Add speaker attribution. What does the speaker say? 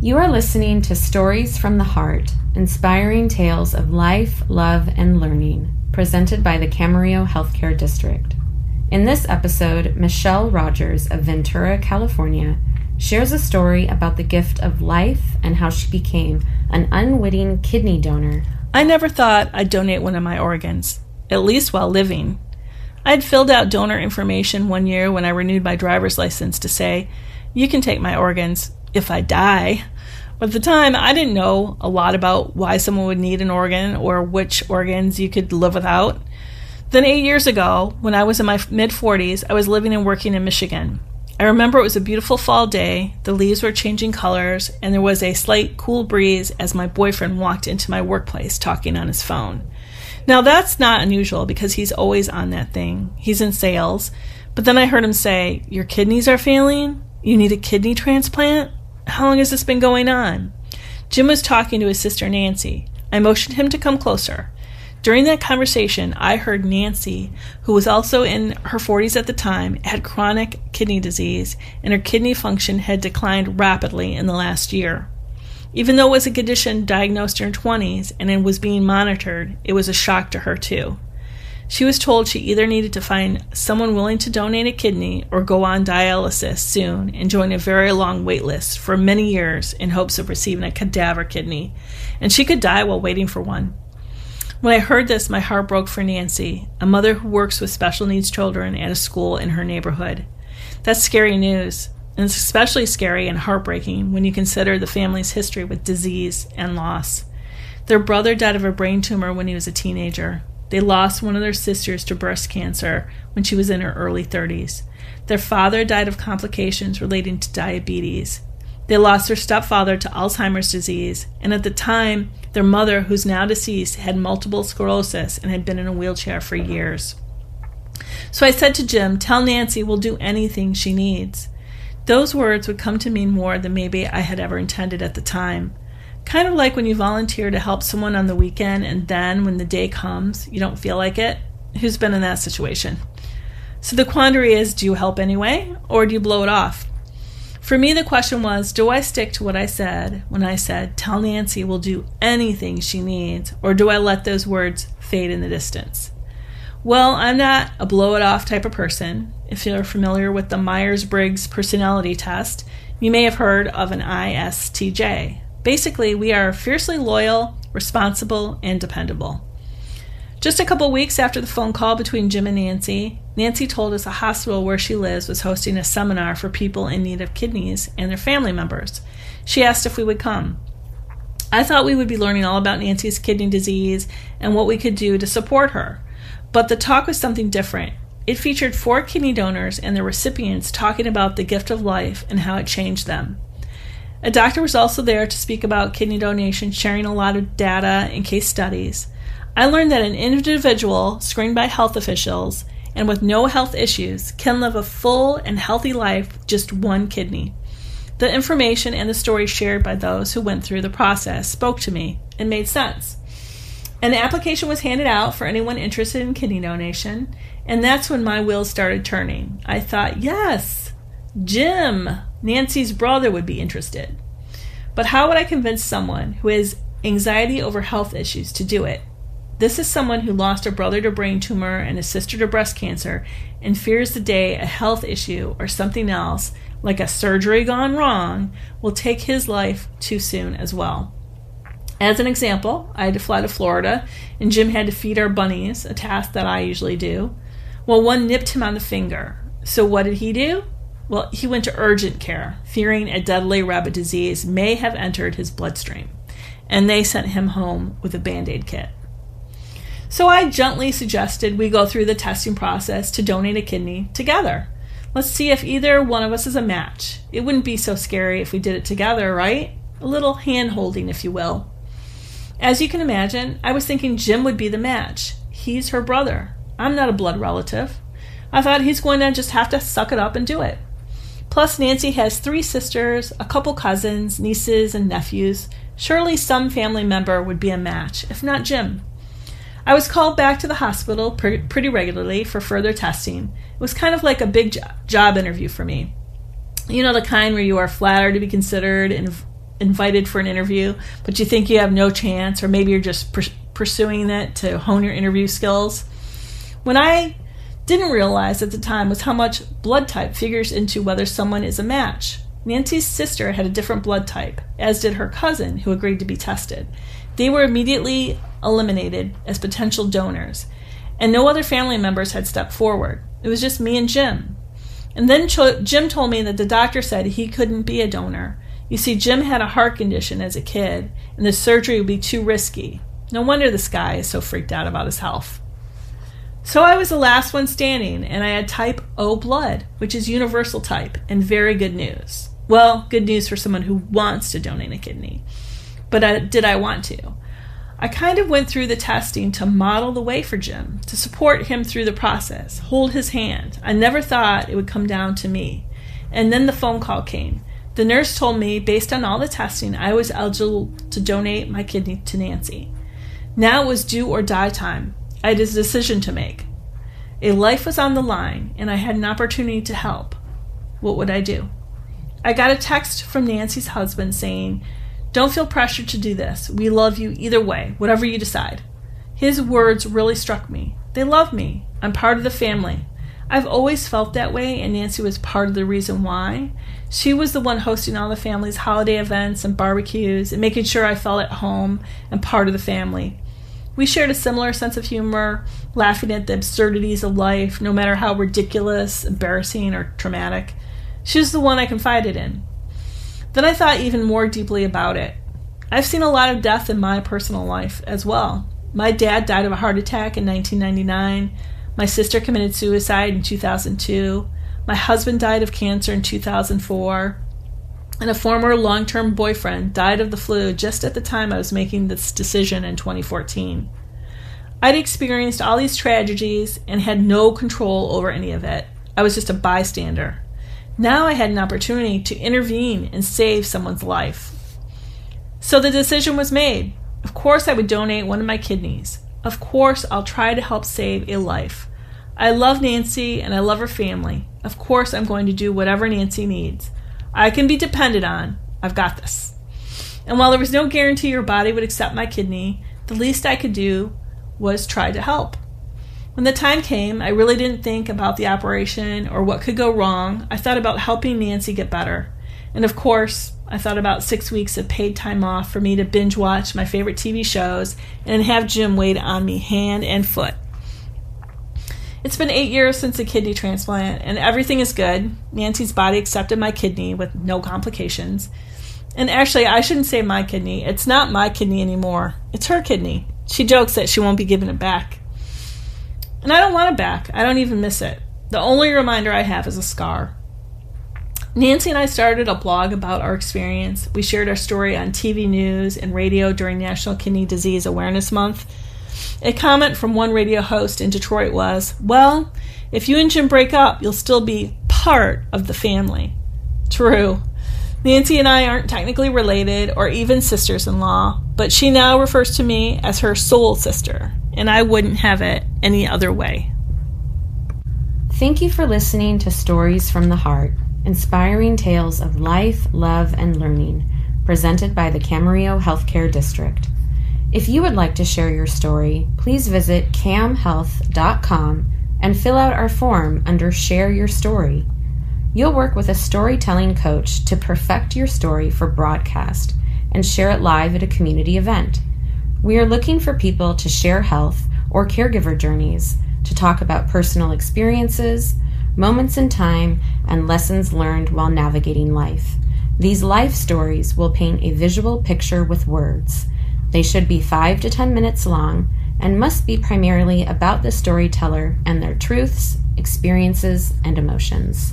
Speaker 1: You are listening to Stories from the Heart, inspiring tales of life, love, and learning, presented by the Camarillo Healthcare District. In this episode, Michelle Rogers of Ventura, California, shares a story about the gift of life and how she became an unwitting kidney donor.
Speaker 2: I never thought I'd donate one of my organs, at least while living. I'd filled out donor information one year when I renewed my driver's license to say, You can take my organs if I die. But at the time, I didn't know a lot about why someone would need an organ or which organs you could live without. Then, eight years ago, when I was in my mid 40s, I was living and working in Michigan. I remember it was a beautiful fall day, the leaves were changing colors, and there was a slight cool breeze as my boyfriend walked into my workplace talking on his phone. Now, that's not unusual because he's always on that thing. He's in sales. But then I heard him say, Your kidneys are failing? You need a kidney transplant? How long has this been going on? Jim was talking to his sister Nancy. I motioned him to come closer. During that conversation, I heard Nancy, who was also in her 40s at the time, had chronic kidney disease, and her kidney function had declined rapidly in the last year. Even though it was a condition diagnosed in her 20s and it was being monitored, it was a shock to her too. She was told she either needed to find someone willing to donate a kidney or go on dialysis soon and join a very long wait list for many years in hopes of receiving a cadaver kidney, and she could die while waiting for one. When I heard this, my heart broke for Nancy, a mother who works with special needs children at a school in her neighborhood. That's scary news, and it's especially scary and heartbreaking when you consider the family's history with disease and loss. Their brother died of a brain tumor when he was a teenager. They lost one of their sisters to breast cancer when she was in her early 30s. Their father died of complications relating to diabetes. They lost their stepfather to Alzheimer's disease, and at the time, their mother, who's now deceased, had multiple sclerosis and had been in a wheelchair for years. So I said to Jim, Tell Nancy we'll do anything she needs. Those words would come to mean more than maybe I had ever intended at the time. Kind of like when you volunteer to help someone on the weekend and then when the day comes, you don't feel like it. Who's been in that situation? So the quandary is do you help anyway or do you blow it off? For me, the question was do I stick to what I said when I said, tell Nancy we'll do anything she needs, or do I let those words fade in the distance? Well, I'm not a blow it off type of person. If you're familiar with the Myers Briggs personality test, you may have heard of an ISTJ, Basically, we are fiercely loyal, responsible, and dependable. Just a couple weeks after the phone call between Jim and Nancy, Nancy told us a hospital where she lives was hosting a seminar for people in need of kidneys and their family members. She asked if we would come. I thought we would be learning all about Nancy's kidney disease and what we could do to support her. But the talk was something different. It featured four kidney donors and their recipients talking about the gift of life and how it changed them. A doctor was also there to speak about kidney donation, sharing a lot of data and case studies. I learned that an individual screened by health officials and with no health issues can live a full and healthy life with just one kidney. The information and the stories shared by those who went through the process spoke to me and made sense. An application was handed out for anyone interested in kidney donation, and that's when my wheels started turning. I thought, yes, Jim, Nancy's brother would be interested. But how would I convince someone who has anxiety over health issues to do it? This is someone who lost a brother to brain tumor and a sister to breast cancer and fears the day a health issue or something else, like a surgery gone wrong, will take his life too soon as well. As an example, I had to fly to Florida, and Jim had to feed our bunnies, a task that I usually do. Well, one nipped him on the finger. So, what did he do? Well, he went to urgent care, fearing a deadly rabbit disease may have entered his bloodstream, and they sent him home with a band aid kit. So I gently suggested we go through the testing process to donate a kidney together. Let's see if either one of us is a match. It wouldn't be so scary if we did it together, right? A little hand holding, if you will. As you can imagine, I was thinking Jim would be the match. He's her brother. I'm not a blood relative. I thought he's going to just have to suck it up and do it. Plus, Nancy has three sisters, a couple cousins, nieces, and nephews. Surely some family member would be a match, if not Jim. I was called back to the hospital pre- pretty regularly for further testing. It was kind of like a big jo- job interview for me. You know, the kind where you are flattered to be considered and invited for an interview, but you think you have no chance, or maybe you're just pr- pursuing it to hone your interview skills. When I didn't realize at the time was how much blood type figures into whether someone is a match. Nancy's sister had a different blood type, as did her cousin, who agreed to be tested. They were immediately eliminated as potential donors, and no other family members had stepped forward. It was just me and Jim. And then Jim told me that the doctor said he couldn't be a donor. You see, Jim had a heart condition as a kid, and the surgery would be too risky. No wonder this guy is so freaked out about his health. So I was the last one standing, and I had type O blood, which is universal type, and very good news. Well, good news for someone who wants to donate a kidney. But I, did I want to? I kind of went through the testing to model the way for Jim, to support him through the process, hold his hand. I never thought it would come down to me. And then the phone call came. The nurse told me, based on all the testing, I was eligible to donate my kidney to Nancy. Now it was do or die time. I had a decision to make. A life was on the line, and I had an opportunity to help. What would I do? I got a text from Nancy's husband saying, don't feel pressured to do this. We love you either way, whatever you decide. His words really struck me. They love me. I'm part of the family. I've always felt that way, and Nancy was part of the reason why. She was the one hosting all the family's holiday events and barbecues and making sure I felt at home and part of the family. We shared a similar sense of humor, laughing at the absurdities of life, no matter how ridiculous, embarrassing, or traumatic. She was the one I confided in. Then I thought even more deeply about it. I've seen a lot of death in my personal life as well. My dad died of a heart attack in 1999. My sister committed suicide in 2002. My husband died of cancer in 2004. And a former long term boyfriend died of the flu just at the time I was making this decision in 2014. I'd experienced all these tragedies and had no control over any of it. I was just a bystander. Now I had an opportunity to intervene and save someone's life. So the decision was made. Of course, I would donate one of my kidneys. Of course, I'll try to help save a life. I love Nancy and I love her family. Of course, I'm going to do whatever Nancy needs. I can be depended on. I've got this. And while there was no guarantee your body would accept my kidney, the least I could do was try to help. When the time came, I really didn't think about the operation or what could go wrong. I thought about helping Nancy get better. And of course, I thought about six weeks of paid time off for me to binge watch my favorite TV shows and have Jim wait on me hand and foot. It's been eight years since the kidney transplant, and everything is good. Nancy's body accepted my kidney with no complications. And actually, I shouldn't say my kidney. It's not my kidney anymore. It's her kidney. She jokes that she won't be giving it back. And I don't want it back. I don't even miss it. The only reminder I have is a scar. Nancy and I started a blog about our experience. We shared our story on TV news and radio during National Kidney Disease Awareness Month. A comment from one radio host in Detroit was, Well, if you and Jim break up, you'll still be part of the family. True. Nancy and I aren't technically related or even sisters in law, but she now refers to me as her soul sister and I wouldn't have it any other way.
Speaker 1: Thank you for listening to Stories from the Heart, inspiring tales of life, love, and learning, presented by the Camarillo Healthcare District. If you would like to share your story, please visit camhealth.com and fill out our form under Share Your Story. You'll work with a storytelling coach to perfect your story for broadcast and share it live at a community event. We are looking for people to share health or caregiver journeys, to talk about personal experiences, moments in time, and lessons learned while navigating life. These life stories will paint a visual picture with words. They should be 5 to 10 minutes long and must be primarily about the storyteller and their truths, experiences, and emotions.